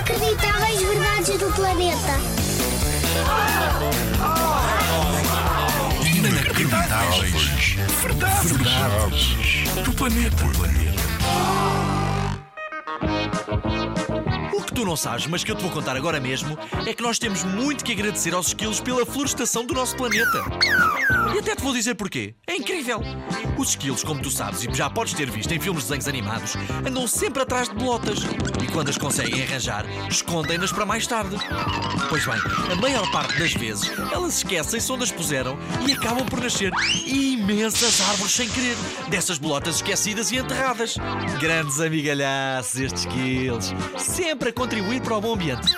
Inacreditáveis verdades do planeta. Inacreditáveis. Verdades. Verdades. Do planeta. O que tu não sabes, mas que eu te vou contar agora mesmo, é que nós temos muito que agradecer aos esquilos pela florestação do nosso planeta. E até te vou dizer porquê. É incrível! Os esquilos, como tu sabes e já podes ter visto em filmes de desenhos animados, andam sempre atrás de bolotas. E quando as conseguem arranjar, escondem-nas para mais tarde. Pois bem, a maior parte das vezes, elas esquecem-se onde as puseram e acabam por nascer imensas árvores sem querer, dessas bolotas esquecidas e enterradas. Grandes amigalhaços estes esquilos, sempre a contribuir para o bom ambiente.